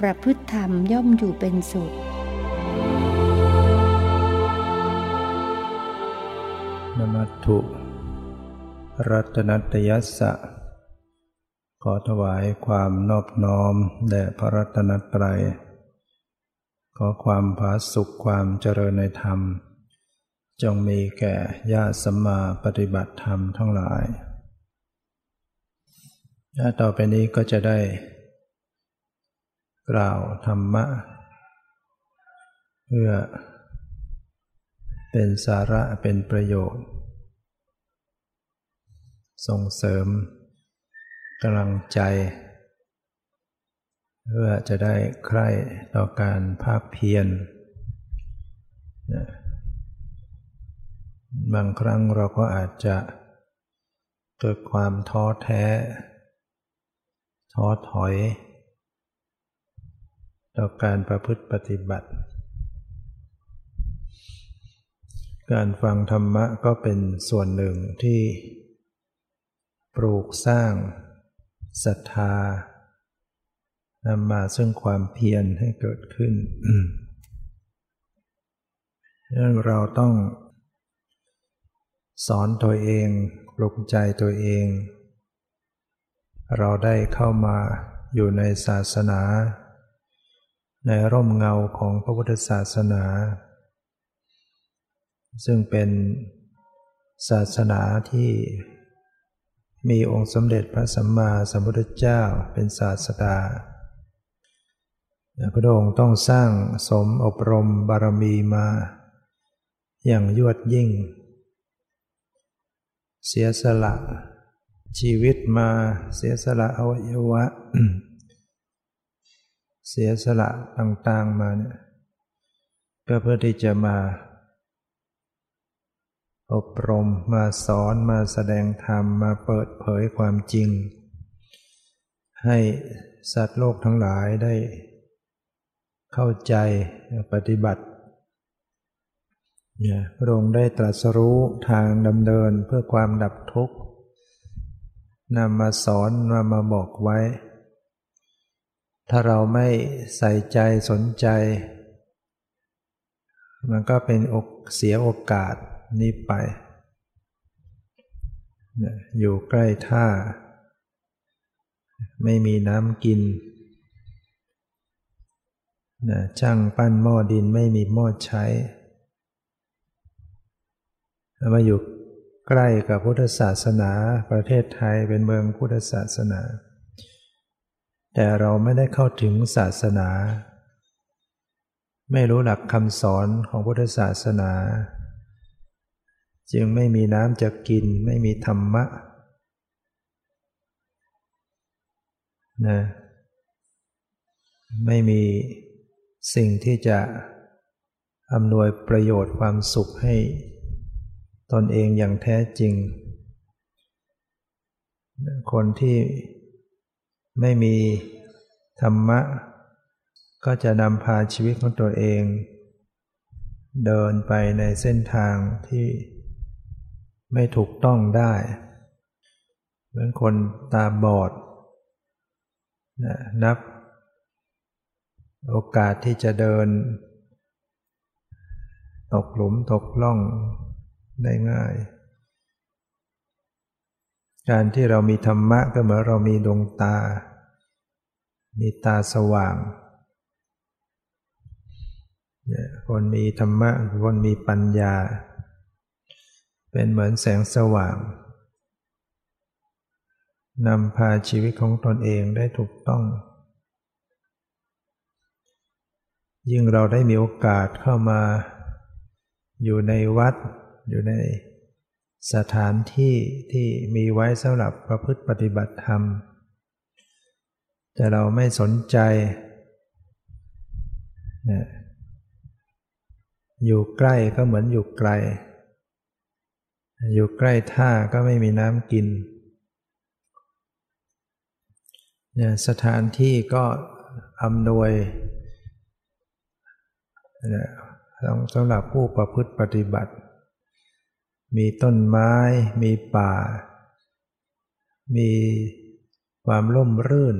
ประพฤติธรรมย่อมอยู่เป็นสุข นมัตถุ รัตนัตยัสสะ ขอถวายความนอบน้อมแด่พระรัตนตรัย ขอความผาสุขความเจริญในธรรม จงมีแก่ญาติสัมมาปฏิบัติธรรมทั้งหลาย ต่อไปนี้ก็จะได้ กล่าวธรรมะ เพื่อเป็นสาระเป็นประโยชน์ ส่งเสริมกำลังใจ เพื่อจะได้ใคร่ต่อการภาคเพียรบางครั้งเราก็อาจจะเกิดความท้อแท้ ท้อถอย ต่อการประพฤติปฏิบัติ การฟังธรรมะก็เป็นส่วนหนึ่งที่ปลูกสร้างศรัทธานำมาซึ่งความเพียรให้เกิดขึ้นดังนั้นเราต้องสอนตัวเองปลุกใจตัวเอง เราได้เข้ามาอยู่ในศาสนา ในร่มเงาของพระพุทธศาสนา ซึ่งเป็นศาสนาที่มีองค์สมเด็จพระสัมมาสัมพุทธเจ้าเป็นศาสดาพระองค์ต้องสร้างสมอบรมบารมีมา อย่างยวดยิ่ง เสียสละชีวิตมาเสียสละอวัยวะ เสียสละต่างๆมาเนี่ยก็เพื่อที่จะมา อบรมมาสอนมาแสดงธรรมมาเปิดเผยความจริง ให้สัตว์โลกทั้งหลายได้ เข้าใจปฏิบัติเนี่ยพระองค์ได้ตรัสรู้ทางดำเนินเพื่อความดับทุกข์นำมาสอนมามาบอกไว้ ถ้าเราไม่ใส่ใจสนใจ มันก็เป็นอกเสียโอกาสนี้ไป อยู่ใกล้ท่า ไม่มีน้ำกินช่างปั้นหม้อดินไม่มีหม้อใช้มาอยู่ใกล้กับพุทธศาสนา ประเทศไทยเป็นเมืองพุทธศาสนา แต่เราไม่ได้เข้าถึงศาสนา ไม่รู้หลักคำสอนของพุทธศาสนา จึงไม่มีน้ำจะกินไม่มีธรรมะนะไม่มีสิ่งที่จะอำนวยประโยชน์ความสุขให้ตนเองอย่างแท้จริง คนที่ ไม่มีธรรมะ ก็จะนำพาชีวิตของตัวเอง เดินไปในเส้นทางที่ไม่ถูกต้องได้เหมือนคนตาบอดนะนับ โอกาสที่จะเดิน ตกหลุมตกล่องได้ง่าย การที่เรามีธรรมะก็เหมือนเรามีดวงตา มีตาสว่างคนมีธรรมะคนมีปัญญา เป็นเหมือนแสงสว่างนำพาชีวิตของตนเองได้ถูกต้อง ยิ่งเราได้มีโอกาสเข้ามา อยู่ในวัด อยู่ในสถานที่ที่มีไว้สำหรับประพฤติปฏิบัติธรรม แต่เราไม่สนใจอยู่ใกล้ก็เหมือนอยู่ไกล อยู่ใกล้ท่าก็ไม่มีน้ำกินสถานที่ก็อำนวยสำหรับผู้ประพฤติปฏิบัติ มีต้นไม้ มีป่า มีความร่มรื่น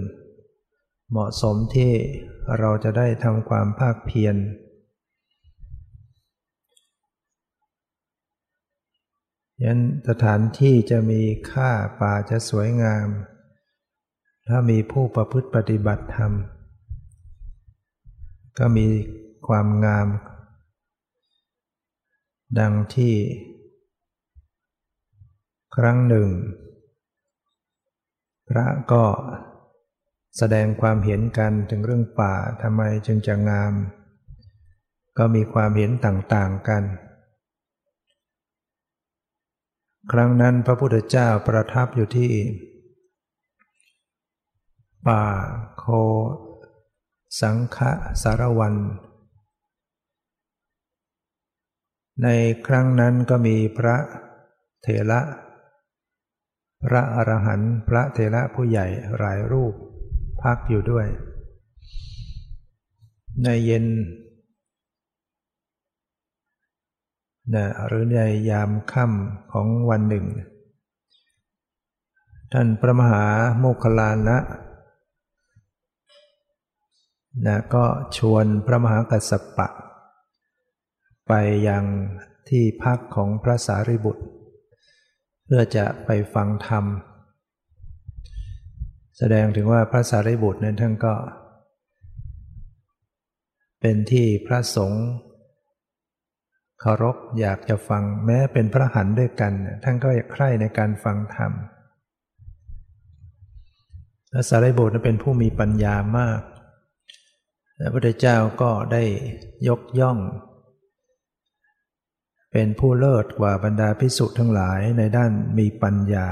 เหมาะสมที่เราจะได้ทำความภาคเพียรยันสถานที่จะมีค่าป่าจะสวยงาม ถ้ามีผู้ประพฤติปฏิบัติธรรม ก็มีความงาม ดังที่ ครั้งหนึ่ง พระก็ แสดงความเห็นกันถึงเรื่องป่าทำไมจึงจะงาม ก็มีความเห็นต่างๆกัน ครั้งนั้นพระพุทธเจ้าประทับอยู่ที่ ป่าโค สังฆสารวัน ในครั้งนั้นก็มีพระเถระ พระอรหันต์พระเถระผู้ใหญ่หลายรูป พักอยู่ด้วย ในเย็นนะหรือในยามค่ำของวันหนึ่ง ท่านพระมหาโมคคลานะนะก็ชวนพระมหากัสสปะ ไปยังที่พักของพระสารีบุตร เพื่อจะไปฟังธรรม แสดงถึงว่าพระสารีบุตรนั้นท่านก็ เป็นที่พระสงฆ์เคารพอยากจะฟังแม้เป็นพระหันด้วยกัน ท่านก็อยากใคร่ในการฟังธรรมพระสารีบุตรเป็นผู้มีปัญญามากพระพุทธเจ้าก็ได้ยกย่อง เป็นผู้เลิศกว่าบรรดาพิสุทั้งหลายในด้านมีปัญญา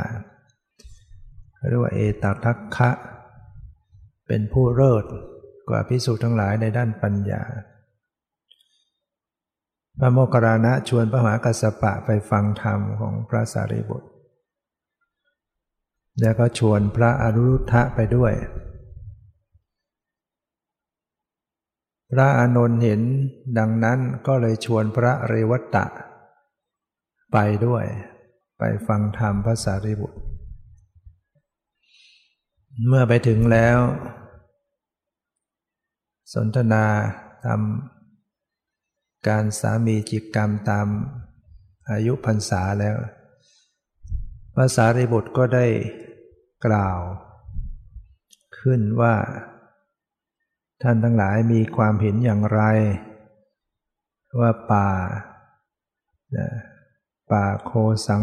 เรียกว่าเอตทัคคะ เป็นผู้เลิศกว่าพิสุทั้งหลายในด้านปัญญา พระโมคคัลลานะชวนพระมหากัสสปะไปฟังธรรมของพระสารีบุตร แล้วก็ชวนพระอนุรุทธะไปด้วย พระอานนท์เห็นดังนั้นก็เลยชวนพระเรวัตะ ไปด้วย ไปฟังธรรมพระสารีบุตร เมื่อไปถึงแล้ว สนทนาทำการสามีจิกกรรมตามอายุพรรษาแล้วภาษาริบุตรก็ได้กล่าว ขึ้นว่า ท่านทั้งหลายมีความเห็นอย่างไร ว่าป่าป่าโคสัง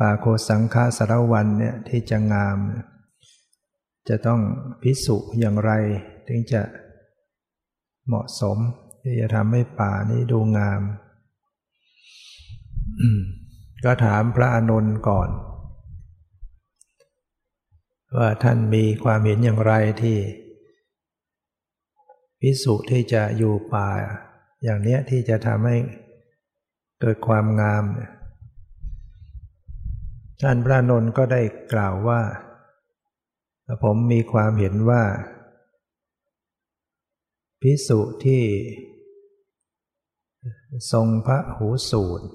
ป่าโคสังคาสารวันเนี่ยที่จะงาม จะต้องพิสุอย่างไร ถึงจะเหมาะสม ที่จะทำให้ป่านี้ดูงาม ก็ถามพระอานนท์ก่อน ว่าท่านมีความเห็นอย่างไรที่พิสุที่จะอยู่ป่า อย่างเนี้ยที่จะทำให้เกิดความงาม ท่านพระนนท์ก็ได้กล่าวว่า ผมมีความเห็นว่า พิสุที่ทรงพระหูสูตร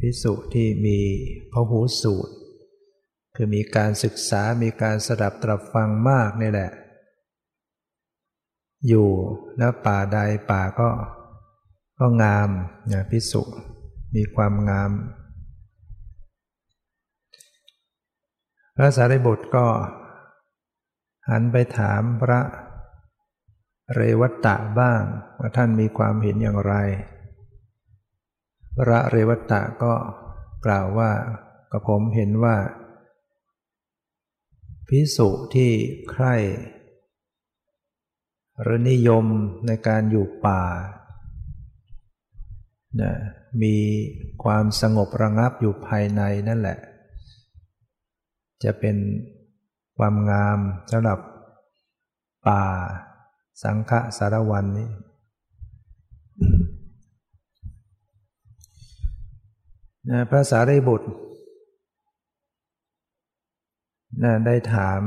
พิสุที่มีพระหูสูตร คือมีการศึกษามีการสดับตรับฟังมากนี่แหละ อยู่แล้วป่าใดป่าก็ก็งามนะพิสุมีความงาม พระสารีบุตรก็หันไปถามพระเรวัตตะบ้างว่าท่านมีความเห็นอย่างไร พระเรวัตตะก็กล่าวว่ากับผมเห็นว่า พิสุที่ใคร่หรือนิยมในการอยู่ป่านะมีความสงบระงับอยู่ภายในนั่นแหละ จะเป็นความงามสำหรับป่าสังฆสารวันนี้นะพระสารีบุตรนะได้ถาม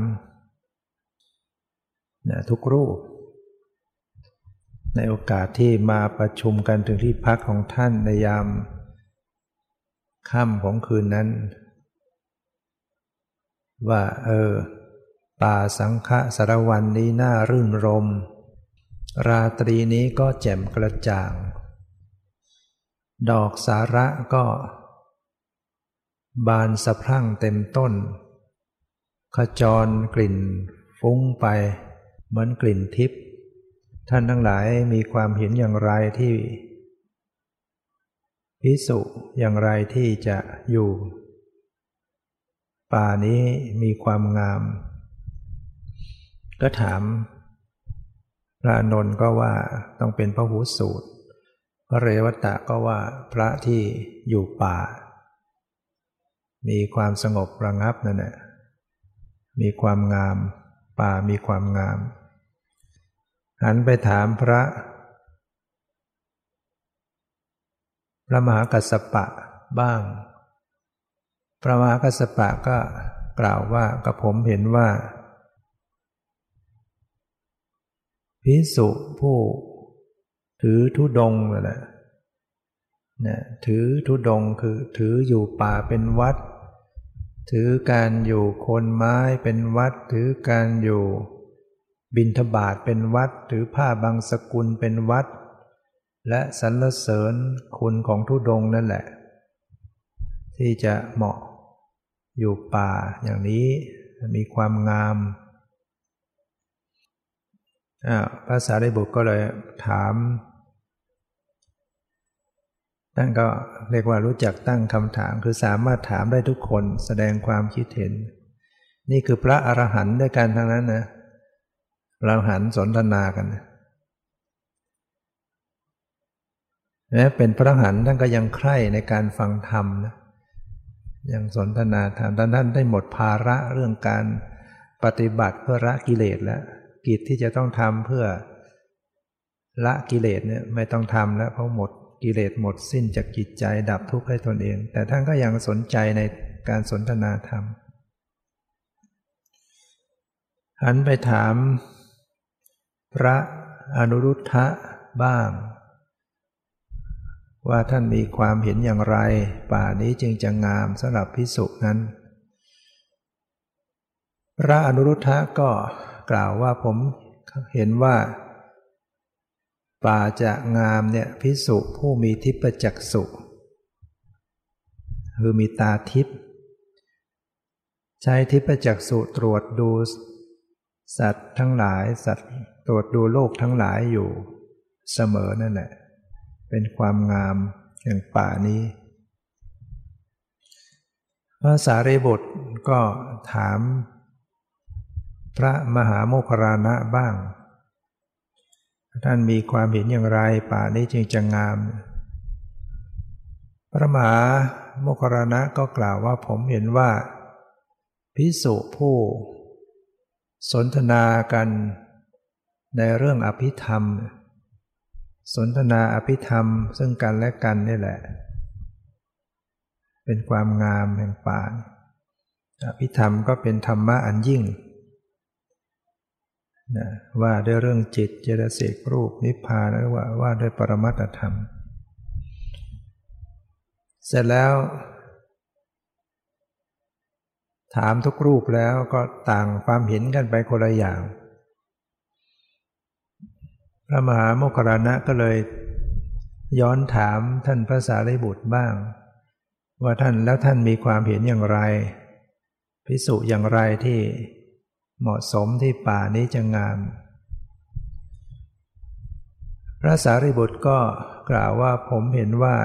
นะทุกรูป ในโอกาสที่มาประชุมกันถึงที่พักของท่านในยามค่ำของคืนนั้น ว่าเออป่าสังฆสารวันนี้น่ารื่นรม ราตรีนี้ก็แจ่มกระจ่าง ดอกสาระก็ บานสะพรั่งเต็มต้น ขจรกลิ่นฟุ้งไป เหมือนกลิ่นทิพย์ท่านทั้งหลายมีความเห็นอย่างไรที่พิสุอย่างไรที่จะอยู่ ป่านี้มีความงาม ก็ถาม พระนนท์ก็ว่าต้องเป็นพระหูสูตร พระเรวตะก็ว่าพระที่อยู่ป่า มีความสงบระงับนั่นแหละมีความงาม ป่ามีความงาม หันไปถามพระ พระมหากัสสปะบ้าง พระมหากัสสปะก็กล่าวว่ากับผมเห็นว่าพิสุผู้ ถือทุดงนั่นแหละนะถือทุดงคือถืออยู่ป่าเป็นวัด ถือการอยู่โคนไม้เป็นวัด ถือการอยู่บินทบาทเป็นวัด ถือผ้าบางสกุลเป็นวัด และสรรเสริญคุณของทุดงนั่นแหละ ที่จะเหมาะ อยู่ป่าอย่างนี้มีความงามภาษาไดบุตรก็เลยถามท่านก็เรียกว่ารู้จักตั้งคำถามคือสามารถถามได้ทุกคนแสดงความคิดเห็น นี่คือพระอรหันต์ด้วยกันทั้งนั้นนะเราหันต์สนทนากันแม้เป็นพระอรหันต์ท่านก็ยังใคร่ในการฟังธรรมนะ ยังสนทนาธรรมท่านท่านได้หมดภาระเรื่องการปฏิบัติเพื่อละกิเลสแล้วกิจที่จะต้องทำเพื่อละกิเลสเนี่ยไม่ต้องทำแล้วเพราะหมดกิเลสหมดสิ้นจากจิตใจดับทุกข์ให้ตนเอง แต่ท่านก็ยังสนใจในการสนทนาธรรมหันไปถาม พระอนุรุทธะบ้าง ว่าท่านมีความเห็นอย่างไร ป่านี้จึงจะงามสำหรับพิสุนั้น พระอนุรุทธะก็กล่าวว่าผมเห็นว่า ป่าจะงามเนี่ยพิสุผู้มีทิพจักสุคือมีตาทิพใช้ทิพจักสุตรวจดูสัตว์ทั้งหลายสัตว์ตรวจดูโลกทั้งหลายอยู่เสมอนั่นแหละ เป็นความงามแห่งป่านี้ พระสารีบุตรก็ถาม พระมหาโมคราณะบ้าง ท่านมีความเห็นอย่างไรป่านี้จึงจะงาม พระมหาโมคราณะก็กล่าวว่าผมเห็นว่า พิสุผู้ สนทนากันในเรื่องอภิธรรม สนทนาอภิธรรม ซึ่งกันและกันนี่แหละ เป็นความงามแห่งป่าอภิธรรมก็เป็นธรรมะอันยิ่งนะว่าด้วยเรื่องจิตเจตสิกรูปนิพพานหรือว่าว่าด้วยปรมัตธรรม เสร็จแล้ว ถามทุกรูปแล้วก็ต่างความเห็นกันไปคนละอย่าง พระมหาโมคคารณะก็เลย ย้อนถามท่านพระสารีบุตรบ้าง ว่าท่านแล้วท่านมีความเห็นอย่างไร พิสุอย่างไรที่เหมาะสมที่ป่านี้จะงาม พระสารีบุตรก็กล่าวว่าผมเห็นว่า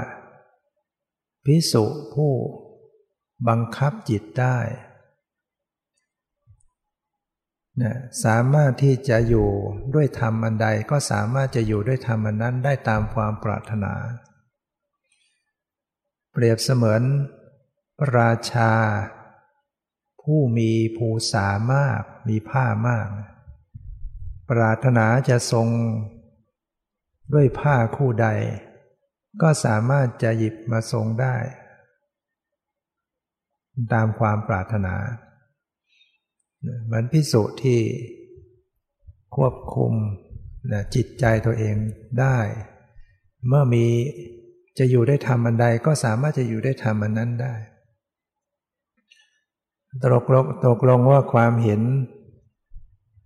พิสุผู้บังคับจิตได้ นะสามารถที่จะอยู่ด้วยธรรมอันใดก็สามารถจะอยู่ด้วยธรรมอันนั้นได้ตามความปรารถนา เปรียบเสมือน ราชา ผู้มีภูษามากมีผ้ามาก ปรารถนาจะทรงด้วยผ้าคู่ใด ก็สามารถจะหยิบมาทรงได้ ตามความปรารถนา เหมือนพิสุที่ควบคุมนะจิตใจตัวเองได้ เมื่อมีจะอยู่ได้ทำอันใดก็สามารถจะอยู่ได้ทำอันนั้นได้ตกลงตกลงว่าความเห็น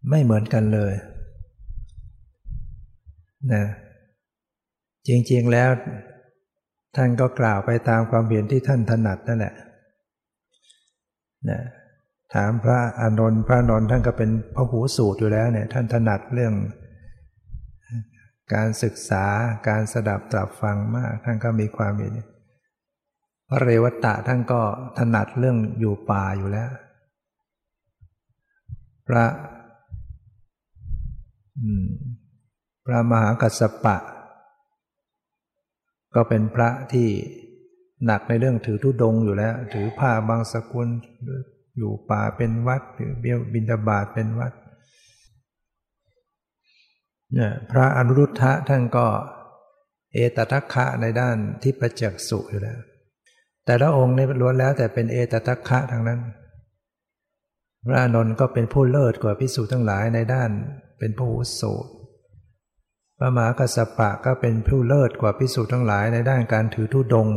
ไม่เหมือนกันเลยนะจริงๆแล้ว ท่านก็กล่าวไปตามความเห็นที่ท่านถนัดนั่นแหละนะ ถามพระอานนท์พระนนท์ท่านก็เป็นพระหูสูตรอยู่แล้วเนี่ยท่านถนัดเรื่อง การศึกษาการสดับตรับฟังมากท่านก็มีความเห็นพระเรวตะท่านก็ถนัดเรื่องอยู่ป่าอยู่แล้ว พระพระมหากัสสปะ ก็เป็นพระที่หนักในเรื่องถือทุดงอยู่แล้ว ถือผ้าบางสกุล อยู่ป่าเป็นวัดหรือเบี้ยวบินดาบาตเป็นวัดเนี่ยพระอนุรุทธะท่านก็ เอตทัคคะในด้านที่ประจักษ์สุอยู่แล้ว แต่ละองค์ในล้วนแล้วแต่เป็นเอตทัคคะทั้งนั้น พระอนนท์ก็เป็นผู้เลิศกว่าพิสูจทั้งหลายในด้านเป็นผู้อุโสพระมหากัสสปะก็เป็นผู้เลิศกว่าพิสูจทั้งหลายในด้านการถือธุดง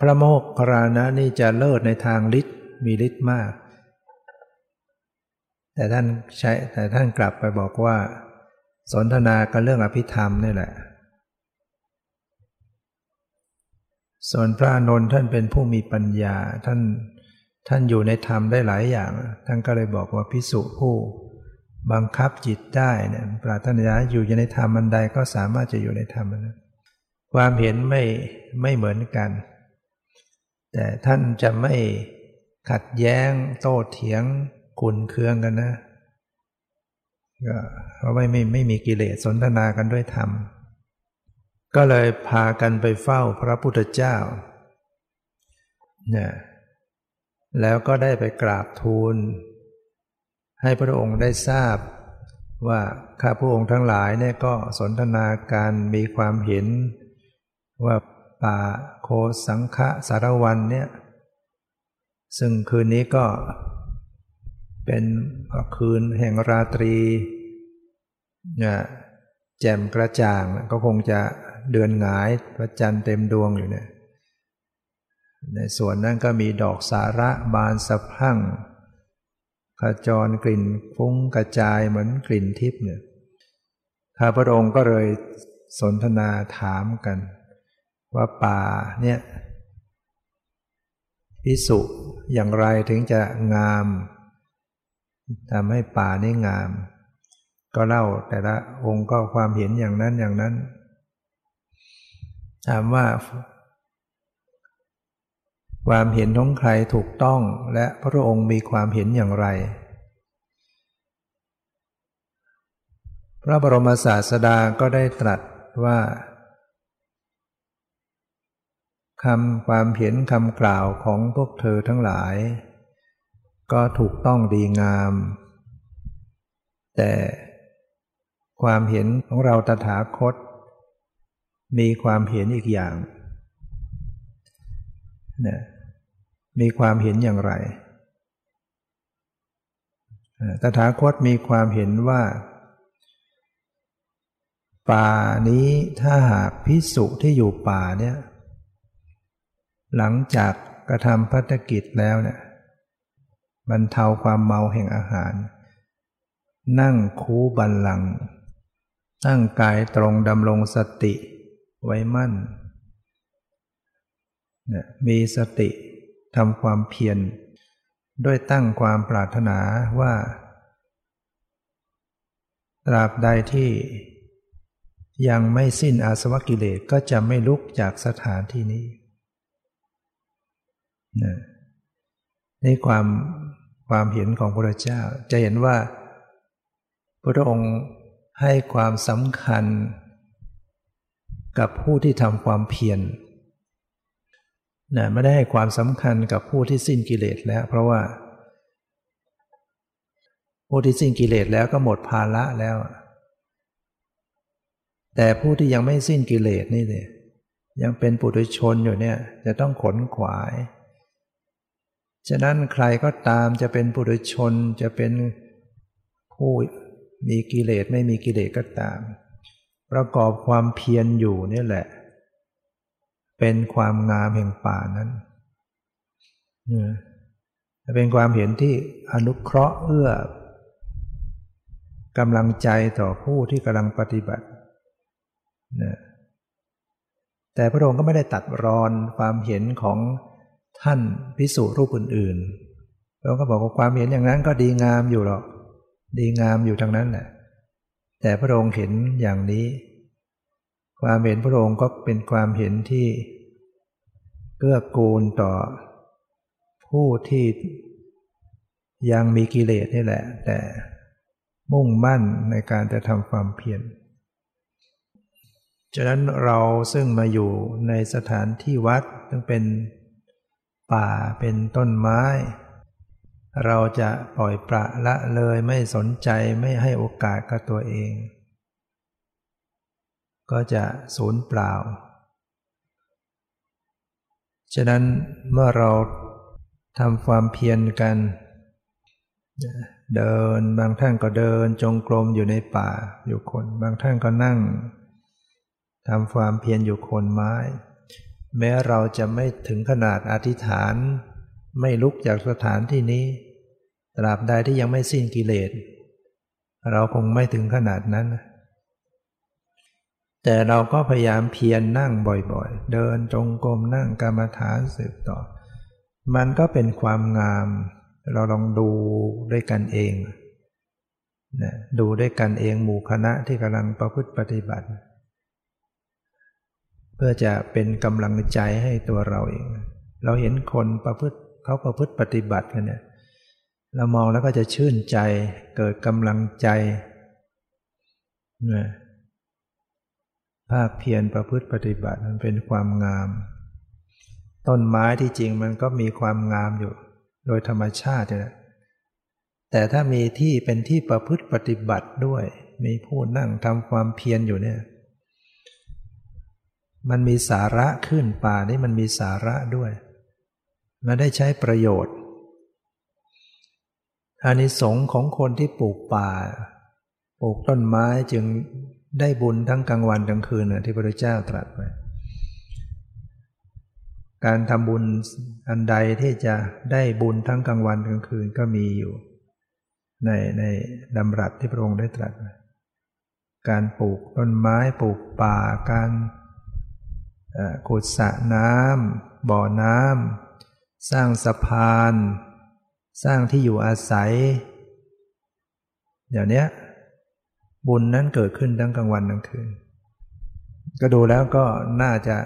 พระโมกขรานะนี่จะเลิศในทางฤทธิ์ มีฤทธิ์มาก แต่ท่านใช้แต่ท่านกลับไปบอกว่า สนทนากันเรื่องอภิธรรมนี่แหละ ส่วนพระนนท์ท่านเป็นผู้มีปัญญาท่านท่านอยู่ในธรรมได้หลายอย่าง ท่านก็เลยบอกว่าพิสุผู้บังคับจิตได้เนี่ยปรารถนาอยู่ในธรรมอันใดก็สามารถจะอยู่ในธรรมนั้นความเห็นไม่ไม่เหมือนกัน แต่ท่านจะไม่ ขัดแย้ง โต้เถียงขุนเคืองกันนะก็เพราะไม่ไม่ไม่มีกิเลสสนทนากันด้วยธรรม ก็เลยพากันไปเฝ้าพระพุทธเจ้าเนี่ยแล้วก็ได้ไปกราบทูล ให้พระองค์ได้ทราบว่าข้าพระองค์ทั้งหลายเนี่ยก็สนทนาการมีความเห็น ว่าป่าโคสังฆสารวันเนี่ย ซึ่งคืนนี้ก็เป็นคืนแห่งราตรีเนี่ยแจ่มกระจ่างก็คงจะเดือนหงายพระจันทร์เต็มดวงอยู่เนี่ยในส่วนนั้นก็มีดอกสาระบานสะพั่งขจรกลิ่นฟุ้งกระจายเหมือนกลิ่นทิพย์เนี่ยข้าพระองค์ก็เลยสนทนาถามกัน ว่าป่าเนี่ย พิสุอย่างไรถึงจะงามทำให้ป่านี้งาม ก็เล่าแต่ละองค์ก็ความเห็นอย่างนั้นอย่างนั้น ถามว่า ความเห็นของใครถูกต้องและพระองค์มีความเห็นอย่างไร พระบรมศาสดาก็ได้ตรัสว่า คำความเห็นคำกล่าวของพวกเธอทั้งหลาย ก็ถูกต้องดีงาม แต่ความเห็นของเราตถาคต มีความเห็นอีกอย่างนะมีความเห็นอย่างไรตถาคตมีความเห็นว่า ป่านี้ถ้าหากพิสุที่อยู่ป่าเนี่ย หลังจากกระทำพัฒกิจแล้วเนี่ยบรรเทาความเมาแห่งอาหาร นั่งคูบันลัง ตั้งกายตรงดำรงสติไว้มั่น มีสติทำความเพียรด้วยตั้งความปรารถนาว่า ตราบใดที่ยังไม่สิ้นอาสวะกิเลสก็จะไม่ลุกจากสถานที่นี้ นี่ความความเห็นของพระเจ้า จะเห็นว่า พระองค์ให้ความสำคัญ กับผู้ที่ทำความเพียรนะไม่ได้ให้ความสำคัญกับผู้ที่สิ้นกิเลสแล้ว เพราะว่า ผู้ที่สิ้นกิเลสแล้วก็หมดภาระแล้ว แต่ผู้ที่ยังไม่สิ้นกิเลสนี่เลยยังเป็นปุถุชนอยู่เนี่ย จะต้องขนขวาย ฉะนั้นใครก็ตามจะเป็นปุถุชนจะเป็นผู้มีกิเลสไม่มีกิเลสก็ตาม ประกอบความเพียรอยู่นี่แหละ เป็นความงามแห่งป่านั้นเป็นความเห็นที่อนุเคราะห์เอื้อกำลังใจต่อผู้ที่กำลังปฏิบัตินะแต่พระองค์ก็ไม่ได้ตัดรอนความเห็นของ ท่านพิสุรูปอื่นๆพระองค์ก็บอกว่าความเห็นอย่างนั้นก็ดีงามอยู่หรอกดีงามอยู่ทางนั้นแหละแต่พระองค์เห็นอย่างนี้ ความเห็นพระองค์ก็เป็นความเห็นที่เกื้อกูลต่อ ผู้ที่ยังมีกิเลสนี่แหละ แต่มุ่งมั่นในการจะทำความเพียรฉะนั้นเราซึ่งมาอยู่ในสถานที่วัดซึ่งเป็น ป่าเป็นต้นไม้ เราจะปล่อยประละเลยไม่สนใจไม่ให้โอกาสกับตัวเอง ก็จะสูญเปล่า ฉะนั้นเมื่อเราทำความเพียรกัน เดินบางท่านก็เดินจงกรมอยู่ในป่าอยู่คน บางท่านก็นั่งทำความเพียรอยู่โคนไม้ แม้เราจะไม่ถึงขนาดอธิษฐาน ไม่ลุกจากสถานที่นี้ ตราบใดที่ยังไม่สิ้นกิเลส เราคงไม่ถึงขนาดนั้น แต่เราก็พยายามเพียรนนั่งบ่อยๆ เดินจงกรมนั่งกรรมฐานสืบต่อ มันก็เป็นความงาม เราลองดูด้วยกันเองนะดูด้วยกันเองหมู่คณะที่กำลังประพฤติปฏิบัติ เพื่อจะเป็นกำลังใจให้ตัวเราเอง เราเห็นคนประพฤติเขาประพฤติปฏิบัติกันเนี่ยเรามองแล้วก็จะชื่นใจ เกิดกำลังใจนะภาคเพียรประพฤติปฏิบัติมันเป็นความงาม ต้นไม้ที่จริงมันก็มีความงามอยู่ โดยธรรมชาตินะแต่ถ้ามีที่เป็นที่ประพฤติปฏิบัติด้วย มีผู้นั่งทำความเพียรอยู่เนี่ย มันมีสาระขึ้นป่านี่มันมีสาระด้วย มันได้ใช้ประโยชน์อานิสงส์ของคนที่ปลูกป่า ปลูกต้นไม้จึงได้บุญทั้งกลางวันกลางคืนที่พระเจ้าตรัสไว้การทำบุญอันใดที่จะได้บุญทั้งกลางวันกลางคืนก็มีอยู่ ในในดำรัสที่พระองค์ได้ตรัสไว้การปลูกต้นไม้ปลูกป่าการ ขุดสระน้ำบ่อน้ำสร้างสะพาน สร้างที่อยู่อาศัย เดี๋ยวนี้บุญนั้นเกิดขึ้นทั้งกลางวันกลางคืน ก็ดูแล้วก็น่าจะ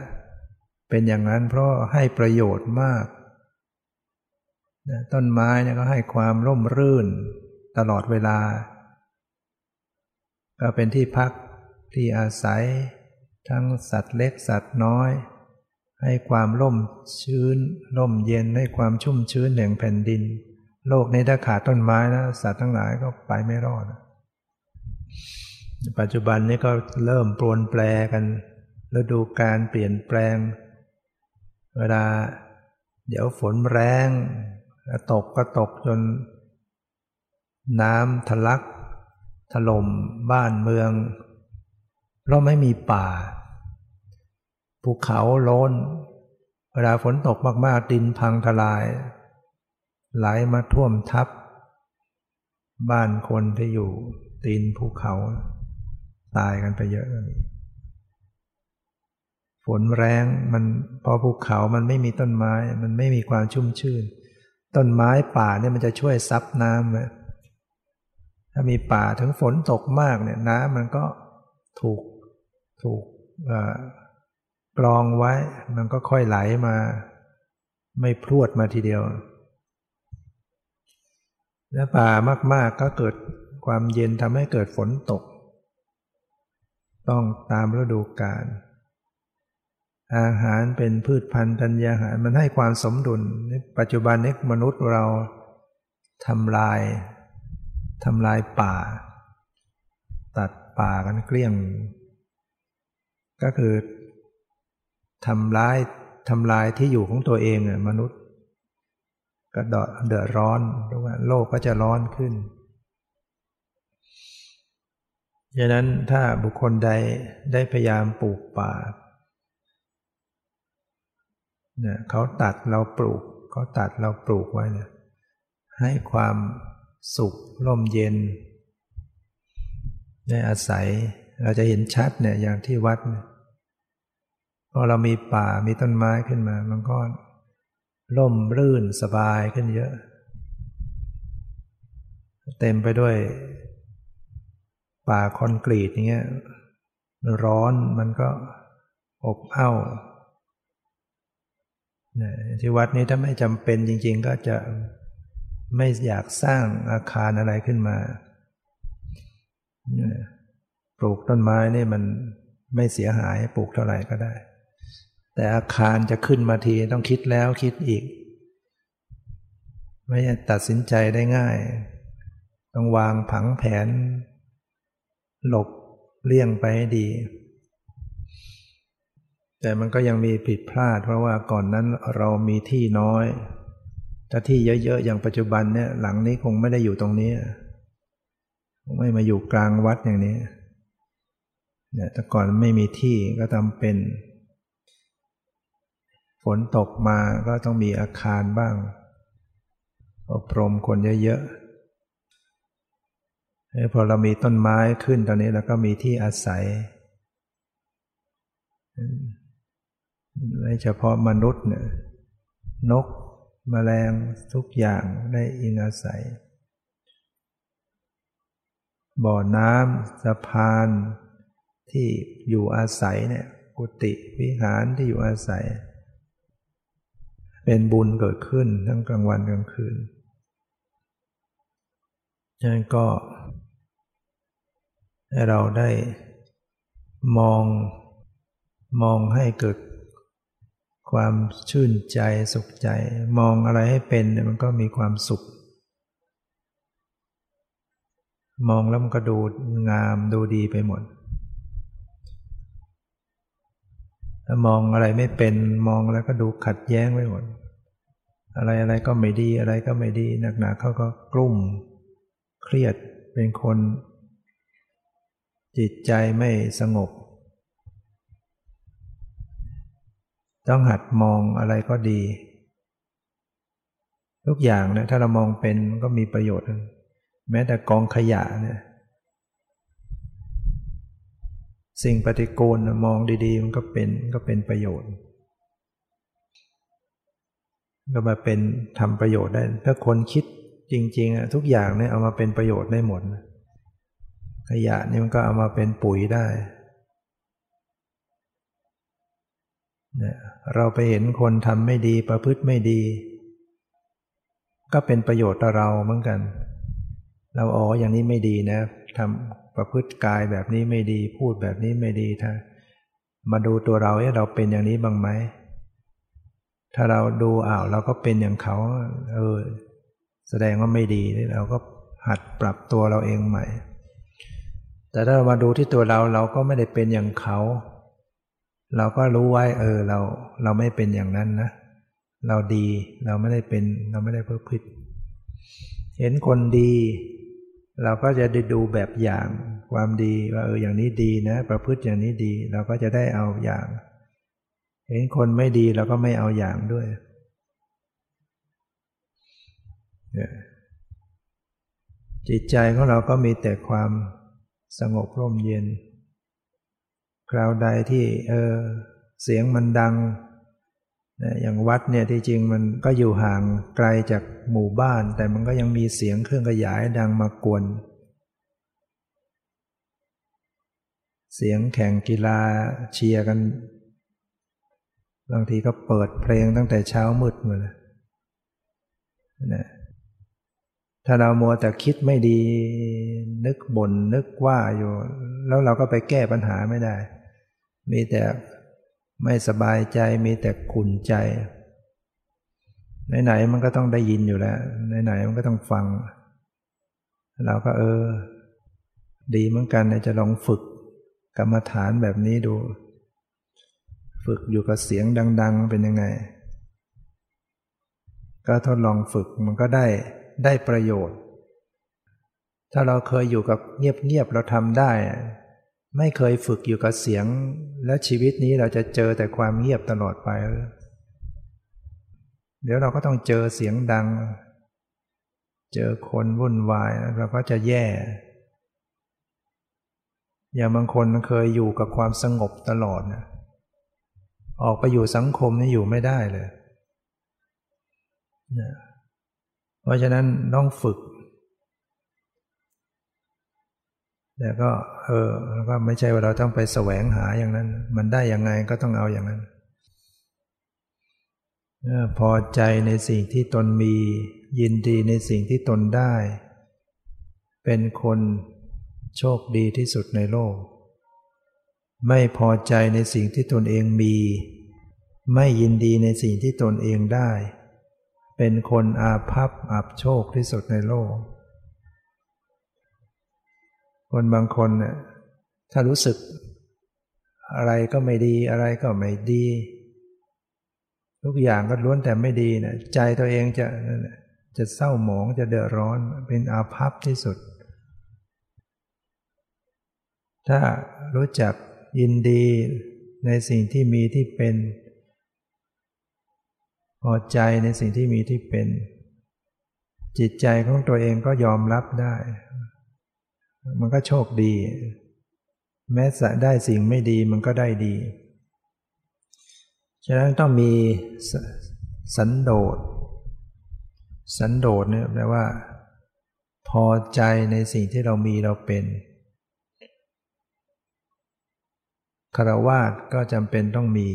เป็นอย่างนั้นเพราะให้ประโยชน์มากต้นไม้เนี่ยก็ให้ความร่มรื่นตลอดเวลา ก็เป็นที่พักที่อาศัย ทั้งสัตว์เล็กสัตว์น้อย ให้ความร่มชื้น ร่มเย็นให้ความชุ่มชื้นแห่งแผ่นดิน โลกนี้ถ้าขาดต้นไม้นะสัตว์ทั้งหลายก็ไปไม่รอดปัจจุบันนี้ก็เริ่มปรวนแปรกันฤดูการเปลี่ยนแปลง เวลา เดี๋ยวฝนแรงตกก็ตกจน น้ำทะลักถล่มบ้านเมืองเราไม่มีป่า ภูเขาโล้น เวลาฝนตกมากๆ ดินพังทลาย ไหลมาท่วมทับ บ้านคนที่อยู่ตีนภูเขา ตายกันไปเยอะเลยฝนแรงมันพอภูเขามันไม่มีต้นไม้ มันไม่มีความชุ่มชื่น ต้นไม้ป่าเนี่ยมันจะช่วยซับน้ำเลยถ้ามีป่าถึงฝนตกมากเนี่ยน้ำมันก็ถูกถูก กรองไว้ มันก็ค่อยไหลมา ไม่พรวดมาทีเดียว แล้วป่ามาก ๆก็เกิดความเย็นทำให้เกิดฝนตก ต้องตามฤดูกาลอาหารเป็นพืชพันธุ์ธัญญาหารมันให้ความสมดุล ปัจจุบันนี้มนุษย์เราทำลายทำลายป่า ตัดป่ากันเกลี้ยง ก็คือ ทำร้ายทำลายที่อยู่ของตัวเองมนุษย์ก็เดือดร้อนเพราะว่าโลกก็จะร้อนขึ้นดังนั้นถ้าบุคคลใดได้พยายามปลูกป่าเนี่ยเขาตัดเราปลูกเขาตัดเราปลูกไว้เนี่ยให้ความสุขร่มเย็น ได้อาศัยเราจะเห็นชัดเนี่ยอย่างที่วัด พอเรามีป่ามีต้นไม้ขึ้นมา มันก็ร่มรื่นสบายขึ้นเยอะ เต็มไปด้วย ป่าคอนกรีตอย่างเงี้ยร้อนมันก็อบอ้าวที่วัดนี้ถ้าไม่จำเป็นจริง ๆ ก็จะไม่อยากสร้างอาคารอะไรขึ้นมา ปลูกต้นไม้นี่มันไม่เสียหายปลูกเท่าไหร่ก็ได้ แต่อาคารจะขึ้นมาทีต้องคิดแล้วคิดอีก ไม่ตัดสินใจได้ง่าย ต้องวางผังแผน หลบเลี่ยงไปให้ดี แต่มันก็ยังมีผิดพลาด เพราะว่าก่อนนั้นเรามีที่น้อยถ้าที่เยอะๆอย่างปัจจุบันเนี่ยหลังนี้คงไม่ได้อยู่ตรงนี้ไม่มาอยู่กลางวัดอย่างนี้เนี่ยแต่ก่อนไม่มีที่ก็ทำเป็น ฝนตกมาก็ต้องมีอาคารบ้าง อบรมคนเยอะๆพอเรามีต้นไม้ขึ้นตอนนี้เราก็มีที่อาศัย ไม่เฉพาะมนุษย์เนี่ยนกมแมลงทุกอย่างได้อิงอาศัย บ่อน้ำสะพานที่อยู่อาศัยเนี่ยกุฏิวิหารที่อยู่อาศัย เป็นบุญเกิดขึ้นทั้งกลางวันกลางคืนฉะนั้นก็ ให้เราได้มองมองให้เกิดความชื่นใจสุขใจ มองอะไรให้เป็นมันก็มีความสุข มองแล้วมันก็ดูงามดูดีไปหมด ถ้ามองอะไรไม่เป็นมองแล้วก็ดูขัดแย้งไปหมดอะไรอะไรก็ไม่ดีอะไรก็ไม่ดีหนักๆเขาก็กลุ่ม เครียดเป็นคน จิตใจไม่สงบ ต้องหัดมองอะไรก็ดี ทุกอย่างนี่ยถ้าเรามองเป็นก็มีประโยชน์ แม้แต่กองขยะเนี่ย สิ่งปฏิกูลมองดีๆ มันก็เป็นก็เป็นประโยชน์ ก็มาเป็นทำประโยชน์ได้ ถ้าคนคิดจริงๆทุกอย่างเนี่ยเอามาเป็นประโยชน์ได้หมด ขยะนี่มันก็เอามาเป็นปุ๋ยได้เราไปเห็นคนทำไม่ดีประพฤติไม่ดี ก็เป็นประโยชน์ต่อเราเหมือนกัน เราอ๋ออย่างนี้ไม่ดีนะ ทำประพฤติกายแบบนี้ไม่ดี พูดแบบนี้ไม่ดีถ้ามาดูตัวเราเอ้เราเป็นอย่างนี้บ้างไหมถ้าเราดูอ้าวเราก็เป็นอย่างเขา เออ แสดงว่าไม่ดีเราก็หัดปรับตัวเราเองใหม่ แต่ถ้าเรามาดูที่ตัวเราเราก็ไม่ได้เป็นอย่างเขา เราก็รู้ไว้ เออ เราเราไม่เป็นอย่างนั้นนะเราดี เราไม่ได้เป็น เราไม่ได้เพื่อพิษเห็นคนดี เราก็จะได้ดูแบบอย่างความดีว่าเอออย่างนี้ดีนะ ประพฤติอย่างนี้ดี เราก็จะได้เอาอย่าง เห็นคนไม่ดีเราก็ไม่เอาอย่างด้วยจิตใจของเราก็มีแต่ความสงบร่มเย็น คราวใดที่เออเสียงมันดัง อย่างวัดเนี่ยที่จริงมันก็อยู่ห่างไกลจากหมู่บ้าน แต่มันก็ยังมีเสียงเครื่องขยายดังมากวนเสียงแข่งกีฬาเชียร์กัน บางทีก็เปิดเพลงตั้งแต่เช้ามืดมาเลยนะถ้าเรามัวแต่คิดไม่ดีนึกบน่นนึกว่าอยู่ แล้วเราก็ไปแก้ปัญหาไม่ได้ มีแต่ ไม่สบายใจมีแต่ขุนใจ ไหนๆมันก็ต้องได้ยินอยู่แล้ว ไหนๆมันก็ต้องฟัง เราก็เออ ดีเหมือนกันจะลองฝึกกรรมฐานแบบนี้ดู ฝึกอยู่กับเสียงดัง ๆ เป็นยังไง ก็ทดลองฝึกมันก็ได้ได้ประโยชน์ ถ้าเราเคยอยู่กับเงียบๆเราทำได้ ไม่เคยฝึกอยู่กับเสียง และชีวิตนี้เราจะเจอแต่ความเงียบตลอดไป เดี๋ยวเราก็ต้องเจอเสียงดัง เจอคนวุ่นวายเราก็จะแย่ อย่างบางคนเคยอยู่กับความสงบตลอดนะออกไปอยู่สังคมนี่อยู่ไม่ได้เลยนะเพราะฉะนั้นต้องฝึก แต่ก็เออแล้วก็ไม่ใช่ว่าเราต้องไปแสวงหาอย่างนั้น มันได้ยังไงก็ต้องเอาอย่างนั้นพอใจในสิ่งที่ตนมี ยินดีในสิ่งที่ตนได้ เป็นคนโชคดีที่สุดในโลก ไม่พอใจในสิ่งที่ตนเองมี ไม่ยินดีในสิ่งที่ตนเองได้ เป็นคนอาภัพอับโชคที่สุดในโลก คนบางคนเนี่ยถ้ารู้สึก อะไรก็ไม่ดีอะไรก็ไม่ดี ทุกอย่างก็ล้วนแต่ไม่ดีนะใจตัวเองจะจะเศร้าหมองจะเดือดร้อนเป็นอาภัพที่สุด ถ้ารู้จักยินดีในสิ่งที่มีที่เป็น พอใจในสิ่งที่มีที่เป็น จิตใจของตัวเองก็ยอมรับได้ มันก็โชคดี แม้จะได้สิ่งไม่ดีมันก็ได้ดี ฉะนั้นต้องมีสันโดษ สันโดษเนี่ยแปลว่า พอใจในสิ่งที่เรามีเราเป็นคารวาสก็จำเป็นต้องมี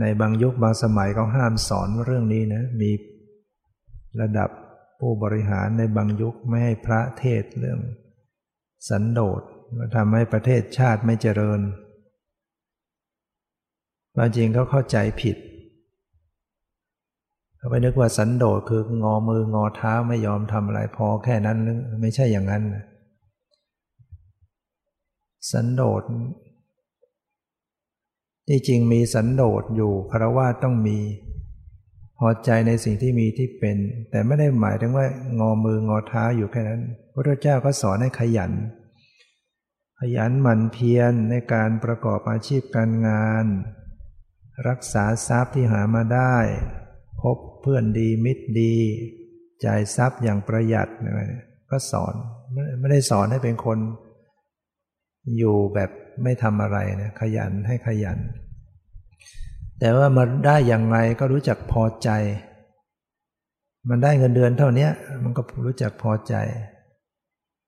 ในบางยุคบางสมัยเขาห้ามสอนเรื่องนี้นะ มีระดับ ผู้บริหารในบางยุคไม่ให้พระเทศเรื่อง สันโดษทำให้ประเทศชาติไม่เจริญบางจริงเขาเข้าใจผิดเขาไปนึกว่าสันโดษคืองอมืองอเท้าไม่ยอมทำอะไรพอแค่นั้นไม่ใช่อย่างนั้นสันโดษที่จริงมีสันโดษอยู่คารวะต้องมี พอใจในสิ่งที่มีที่เป็น แต่ไม่ได้หมายถึงว่างอมืองอเท้าอยู่แค่นั้น พระเจ้าก็สอนให้ขยัน ขยันหมั่นเพียรในการประกอบอาชีพการงาน รักษาทรัพย์ที่หามาได้ พบเพื่อนดีมิตรดี จ่ายทรัพย์อย่างประหยัดอะไรก็สอนไม่ได้สอนให้เป็นคน อยู่แบบไม่ทำอะไรนะขยันให้ขยัน แต่ว่ามันได้อย่างไรก็รู้จักพอใจ มันได้เงินเดือนเท่านี้มันก็รู้จักพอใจ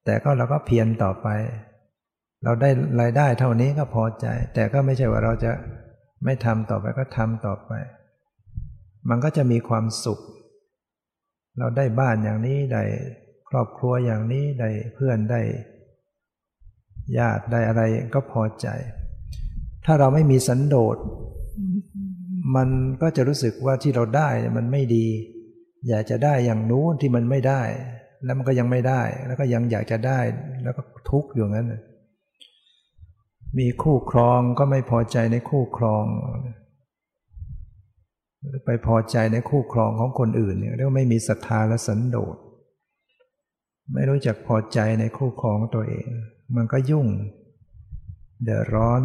แต่ก็เราก็เพียรต่อไป เราได้รายได้เท่านี้ก็พอใจ แต่ก็ไม่ใช่ว่าเราจะไม่ทำต่อไปก็ทำต่อไป มันก็จะมีความสุข เราได้บ้านอย่างนี้ได้ครอบครัวอย่างนี้ได้เพื่อนได้ญาติได้อะไรก็พอใจ ถ้าเราไม่มีสันโดษ มันก็จะรู้สึกว่าที่เราได้มันไม่ดี อยากจะได้อย่างนู้นที่มันไม่ได้ แล้วมันก็ยังไม่ได้ แล้วก็ยังอยากจะได้ แล้วก็ทุกข์อยู่งั้น มีคู่ครองก็ไม่พอใจในคู่ครอง ไปพอใจในคู่ครองของคนอื่นเนี่ยเรียกว่าไม่มีศรัทธาและสันโดษ ไม่รู้จักพอใจในคู่ครองตัวเอง มันก็ยุ่ง เดือดร้อน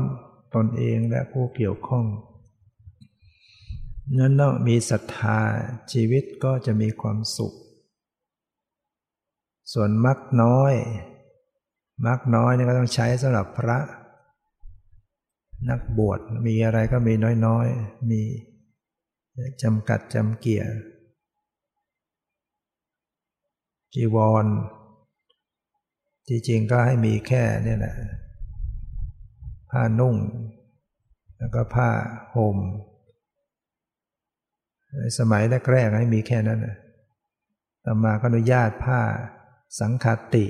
ตนเองและผู้เกี่ยวข้อง นั้นต้องมีศรัทธาชีวิตก็จะมีความสุข ส่วนมักน้อย มักน้อยนี่ก็ต้องใช้สำหรับพระ นักบวชมีอะไรก็มีน้อยๆ มีจำกัดจำเกี่ยจีวรจริงๆก็ให้มีแค่เนี่ยนะผ้านุ่ง แล้วก็ผ้าห่ม สมัยแรกๆให้มีแค่นั้นนะต่อมาก็อนุญาตผ้าสังคติ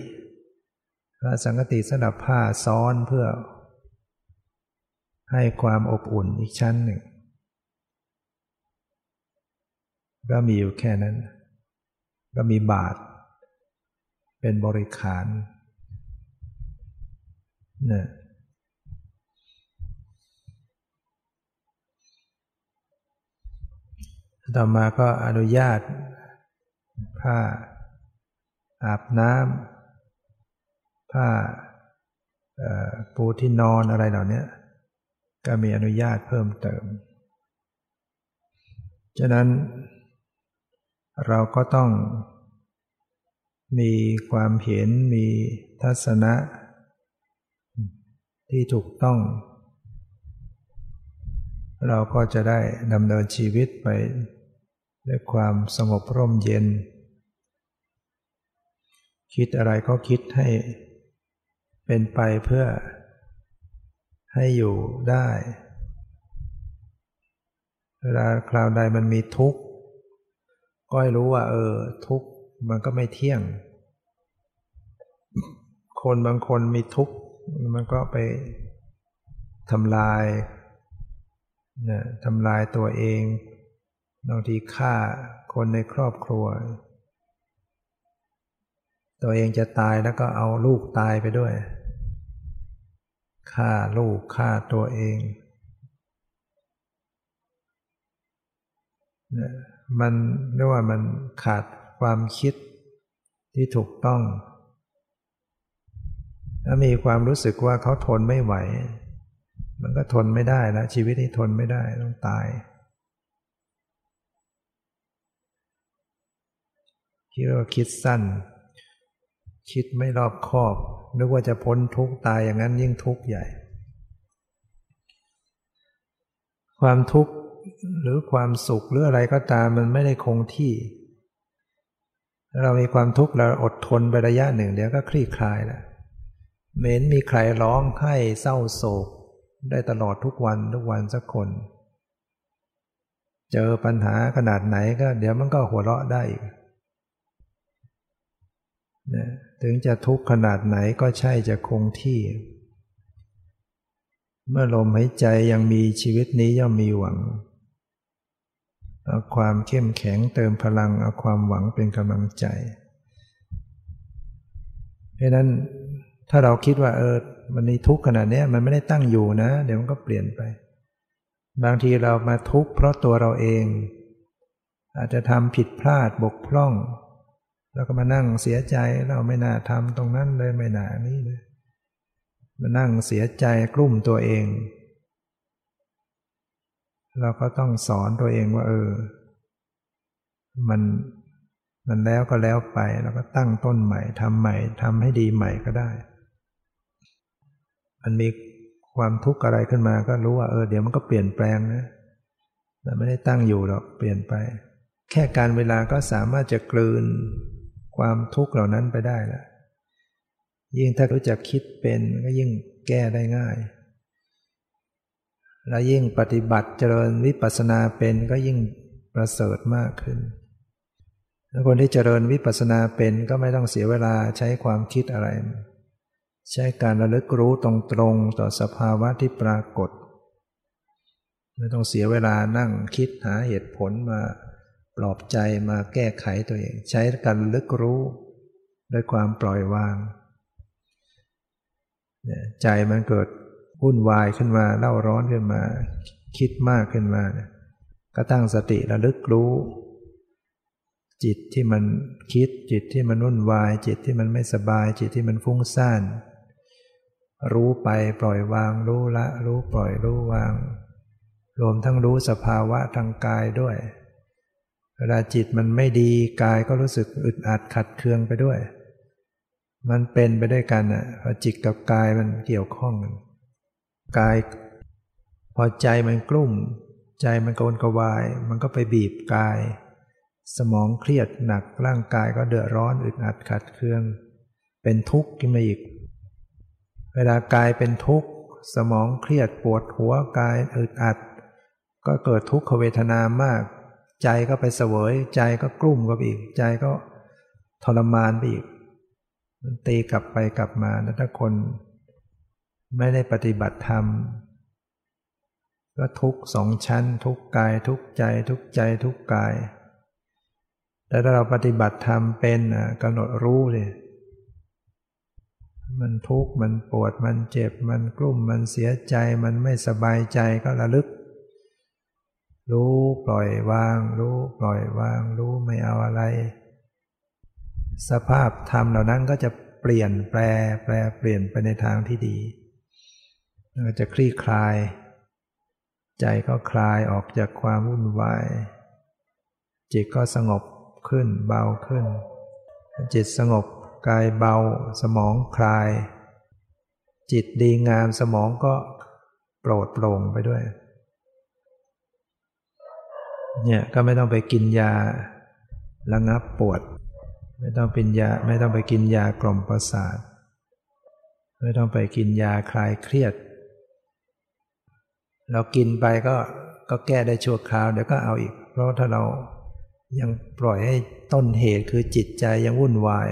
ผ้าสังคติสำหรับผ้าซ้อนเพื่อ ให้ความอบอุ่นอีกชั้นหนึ่ง ก็มีอยู่แค่นั้น ก็มีบาท เป็นบริขารนะ ต่อมาก็อนุญาตผ้าอาบน้ำผ้าปูที่นอนอะไรเหล่านี้ก็มีอนุญาตเพิ่มเติม ฉะนั้น เราก็ต้องมีความเห็นมีทัศนะ ที่ถูกต้อง เราก็จะได้ดำเนินชีวิตไปด้วยความสงบร่มเย็น คิดอะไรก็คิดให้เป็นไปเพื่อให้อยู่ได้ เวลาคราวใดมันมีทุกข์ ก็ให้รู้ว่าเออทุกข์มันก็ไม่เที่ยง คนบางคนมีทุกข์ มันก็ไปทำลาย นะทำลายตัวเองบางทีฆ่าคนในครอบครัว ตัวเองจะตายแล้วก็เอาลูกตายไปด้วยฆ่าลูกฆ่าตัวเองมันเรียกว่ามันขาดความคิดที่ถูกต้อง ถ้ามีความรู้สึกว่าเขาทนไม่ไหว มันก็ทนไม่ได้แล้วชีวิตนี้ทนไม่ได้ต้องตาย คิดว่าคิดสั้น คิดไม่รอบคอบ นึกว่าจะพ้นทุกข์ตายอย่างนั้นยิ่งทุกข์ใหญ่ ความทุกข์หรือความสุขหรืออะไรก็ตามมันไม่ได้คงที่ เรามีความทุกข์เราอดทนไประยะหนึ่งเดี๋ยวก็คลี่คลายแล้วเหม็นมีใครร้องไห้เศร้าโศก ได้ตลอดทุกวันทุกวันสักคน เจอปัญหาขนาดไหนก็ เดี๋ยวมันก็หัวเราะได้อีกนะถึงจะทุกข์ขนาดไหนก็ใช่จะคงที่ เมื่อลมหายใจยังมีชีวิตนี้ย่อมมีหวังเอาความเข้มแข็งเติมพลังเอาความหวังเป็นกำลังใจ เพราะนั้นถ้าเราคิดว่าเออมันนี้ทุกข์ขนาดนี้มันไม่ได้ตั้งอยู่นะ เดี๋ยวมันก็เปลี่ยนไป บางทีเรามาทุกข์เพราะตัวเราเอง อาจจะทำผิดพลาดบกพร่อง แล้วก็มานั่งเสียใจเราไม่น่าทำตรงนั้นเลยไม่น่านี้เลยมานั่งเสียใจกลุ่มตัวเอง เราก็ต้องสอนตัวเองว่า เออ มันมันแล้วก็แล้วไป แล้วก็ตั้งต้นใหม่ทำใหม่ทำให้ดีใหม่ก็ได้ มันมีความทุกข์อะไรขึ้นมาก็รู้ว่าเออเดี๋ยวมันก็เปลี่ยนแปลงนะแต่ไม่ได้ตั้งอยู่หรอกเปลี่ยนไป แค่การเวลาก็สามารถจะกลืนความทุกข์เหล่านั้นไปได้ละยิ่งถ้ารู้จักคิดเป็นก็ยิ่งแก้ได้ง่าย และยิ่งปฏิบัติเจริญวิปัสสนาเป็นก็ยิ่งประเสริฐมากขึ้นคนที่เจริญวิปัสสนาเป็นก็ไม่ต้องเสียเวลาใช้ความคิดอะไร ใช้การระลึกรู้ตรงๆต่อสภาวะที่ปรากฏ ไม่ต้องเสียเวลานั่งคิดหาเหตุผลมาปลอบใจมาแก้ไขตัวเอง ใช้การลึกรู้ด้วยความปล่อยวาง ใจมันเกิดวุ่นวายขึ้นมาเล่าร้อนขึ้นมา คิดมากขึ้นมา ก็ตั้งสติระลึกรู้ จิตที่มันคิดจิตที่มันวุ่นวาย จิตที่มันไม่สบาย จิตที่มันฟุ้งซ่าน รู้ไปปล่อยวางรู้ละรู้ปล่อยรู้วาง รวมทั้งรู้สภาวะทางกายด้วย เวลาจิตมันไม่ดีกายก็รู้สึกอึดอัดขัดเคืองไปด้วย มันเป็นไปด้วยกันอะพอจิตกับกายมันเกี่ยวข้องกันกาย พอใจมันกลุ่ม ใจมันโกนกวาย มันก็ไปบีบกาย สมองเครียดหนักร่างกายก็เดือดร้อนอึดอัดขัดเคือง เป็นทุกข์ขึ้นมาอีก เวลากายเป็นทุกข์ สมองเครียดปวดหัวกายอึดอัด ก็เกิดทุกขเวทนามาก ใจก็ไปเสวย ใจก็กลุ่มก็อีก ใจก็ทรมานไปอีกมันตีกลับไปกลับมาแล้วถ้าคน ไม่ได้ปฏิบัติธรรม ก็ทุกสองชั้น ทุกกาย ทุกใจทุกใจทุกกายแต่ถ้าเราปฏิบัติธรรมเป็นกำหนดรู้เลย มันทุกข์มันปวดมันเจ็บ มันกลุ่มมันเสียใจ มันไม่สบายใจก็ระลึก รู้ปล่อยวาง รู้ปล่อยวาง รู้ไม่เอาอะไร สภาพธรรมเหล่านั้นก็จะเปลี่ยนแปลแปลเปลี่ยนไปในทางที่ดีก็จะคลี่คลาย ใจก็คลายออกจากความวุ่นวายจิตก็สงบขึ้นเบาขึ้น จิตสงบ กายเบา สมองคลาย จิตดีงามสมองก็โปรดโปร่งไปด้วย เนี่ยก็ไม่ต้องไปกินยาระงับปวด ไม่ต้องเป็นยาไม่ต้องไปกินยากล่อมประสาท ไม่ต้องไปกินยาคลายเครียด เรากินไปก็ก็แก้ได้ชั่วคราวเดี๋ยวก็เอาอีก เพราะถ้าเรายังปล่อยให้ต้นเหตุคือจิตใจยังวุ่นวาย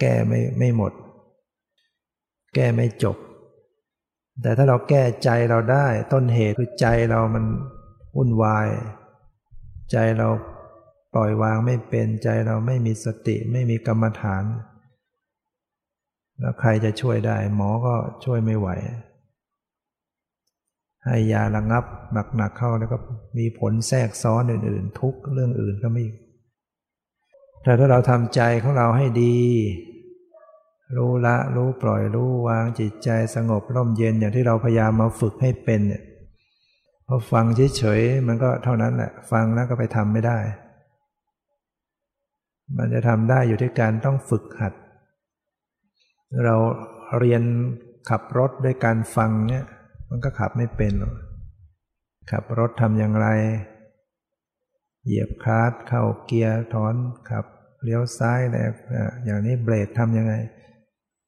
แก้ไม่ไม่หมด แก้ไม่จบ แต่ถ้าเราแก้ใจเราได้ต้นเหตุคือใจเรามันวุ่นวาย ใจเราปล่อยวางไม่เป็นใจเราไม่มีสติไม่มีกรรมฐาน แล้วใครจะช่วยได้ หมอก็ช่วยไม่ไหว ให้ยาระงับหนักๆเข้าแล้วก็มีผลแทรกซ้อนอื่นๆ ทุกเรื่องอื่นก็ไม่ แต่ถ้าเราทำใจของเราให้ดี รู้ละรู้ปล่อยรู้วางจิตใจสงบร่มเย็นอย่างที่เราพยายามมาฝึกให้เป็นเนี่ยพอฟังเฉยๆมันก็เท่านั้นแหละฟังแล้วก็ไปทำไม่ได้ มันจะทำได้อยู่ที่การต้องฝึกหัด เราเรียนขับรถด้วยการฟังเนี่ย มันก็ขับไม่เป็นหรอกขับรถทำอย่างไร เหยียบคลาสเข้าเกียร์ถอนขับเลี้ยวซ้ายอะไรอย่างนี้เบรกทำยังไง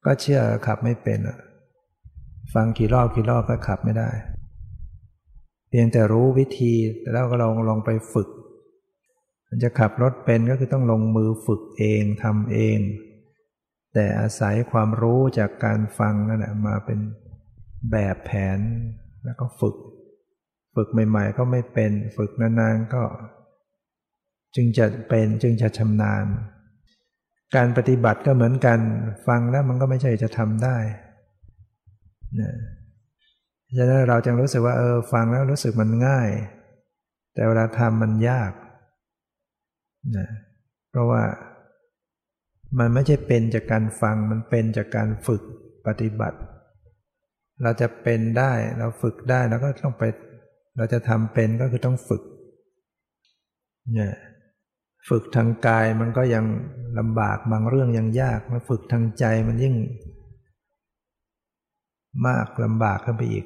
ก็เชื่อขับไม่เป็นฟังกี่รอบกี่รอบก็ขับไม่ได้ เพียงแต่รู้วิธีแล้วก็ลองลองไปฝึก มันจะขับรถเป็นก็คือต้องลงมือฝึกเองทำเอง แต่อาศัยความรู้จากการฟังนั่นแหละมาเป็นแบบแผนแล้วก็ฝึก ฝึกใหม่ ๆ ก็ไม่เป็น ฝึกนานๆก็ จึงจะเป็นจึงจะชำนาญ การปฏิบัติก็เหมือนกัน ฟังแล้วมันก็ไม่ใช่จะทำได้นะฉะนั้นเราจึงรู้สึกว่าเออฟังแล้วรู้สึกมันง่าย แต่เวลาทำมันยากนะเพราะว่ามันไม่ใช่เป็นจากการฟังมันเป็นจากการฝึกปฏิบัติ เราจะเป็นได้เราฝึกได้เราก็ต้องไป เราจะทำเป็นก็คือต้องฝึกเนี่ย ฝึกทางกายมันก็ยังลำบากบางเรื่องยังยากมาฝึกทางใจมันยิ่ง มากลำบากขึ้นไปอีก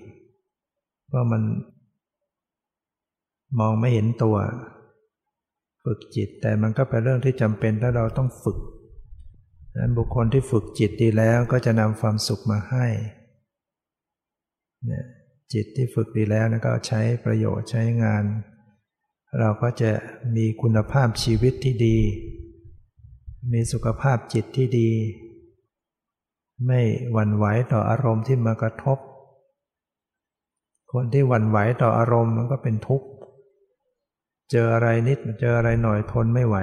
เพราะมัน มองไม่เห็นตัว ฝึกจิตแต่มันก็เป็นเรื่องที่จำเป็นถ้าเราต้องฝึกนั้นบุคคลที่ฝึกจิตดีแล้วก็จะนำความสุขมาให้เนี่ยจิตที่ฝึกดีแล้วก็ใช้ประโยชน์ใช้งาน เราก็จะมีคุณภาพชีวิตที่ดี มีสุขภาพจิตที่ดี ไม่หวั่นไหวต่ออารมณ์ที่มากระทบ คนที่หวั่นไหวต่ออารมณ์มันก็เป็นทุกข์ เจออะไรนิดเจออะไรหน่อยทนไม่ไหว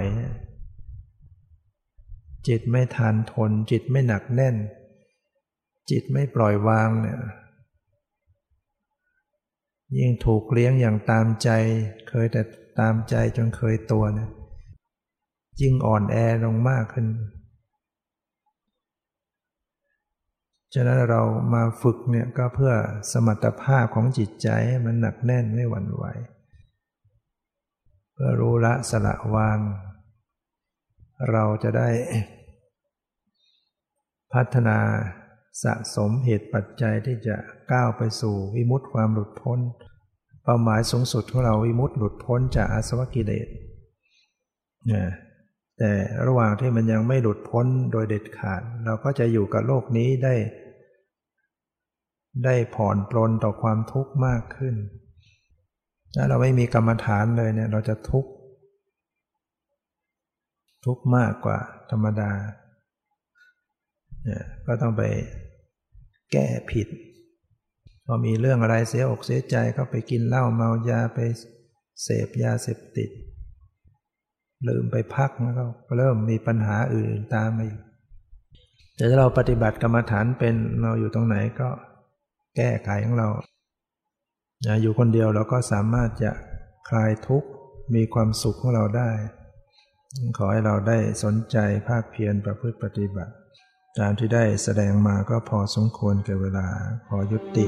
จิตไม่ทานทน จิตไม่หนักแน่น จิตไม่ปล่อยวางเนี่ย ยิ่งถูกเลี้ยงอย่างตามใจ เคยแต่ตามใจจนเคยตัวเนี่ยยิ่งอ่อนแอลงมากขึ้น ฉะนั้นเรามาฝึกเนี่ยก็เพื่อสมรรถภาพของจิตใจให้มันหนักแน่นไม่หวั่นไหว เพื่อรู้ละสละวาง เราจะได้พัฒนา สะสมเหตุปัจจัยที่จะก้าวไปสู่วิมุตติความหลุดพ้น เป้าหมายสูงสุดของเราวิมุตติหลุดพ้นจากอาสวะกิเลสนะแต่ระหว่างที่มันยังไม่หลุดพ้นโดยเด็ดขาด เราก็จะอยู่กับโลกนี้ได้ ได้ผ่อนปลนต่อความทุกข์มากขึ้น ถ้าเราไม่มีกรรมฐานเลยเนี่ย เราจะทุกข์ทุกข์มากกว่าธรรมดาเนี่ยก็ต้องไป แก้ผิด พอมีเรื่องอะไรเสียอกเสียใจก็ไปกินเหล้าเมายาไปเสพยาเสพติด ลืมไปพักแล้วก็เริ่มมีปัญหาอื่นตามมาอีกแต่ถ้าเราปฏิบัติกรรมฐานเป็นเราอยู่ตรงไหนก็แก้ไขของเรา อยู่คนเดียวเราก็สามารถจะคลายทุกข์มีความสุขของเราได้ ขอให้เราได้สนใจภาคเพียรประพฤติปฏิบัติ ตามที่ได้แสดงมาก็พอสมควรแก่เวลาขอยุติ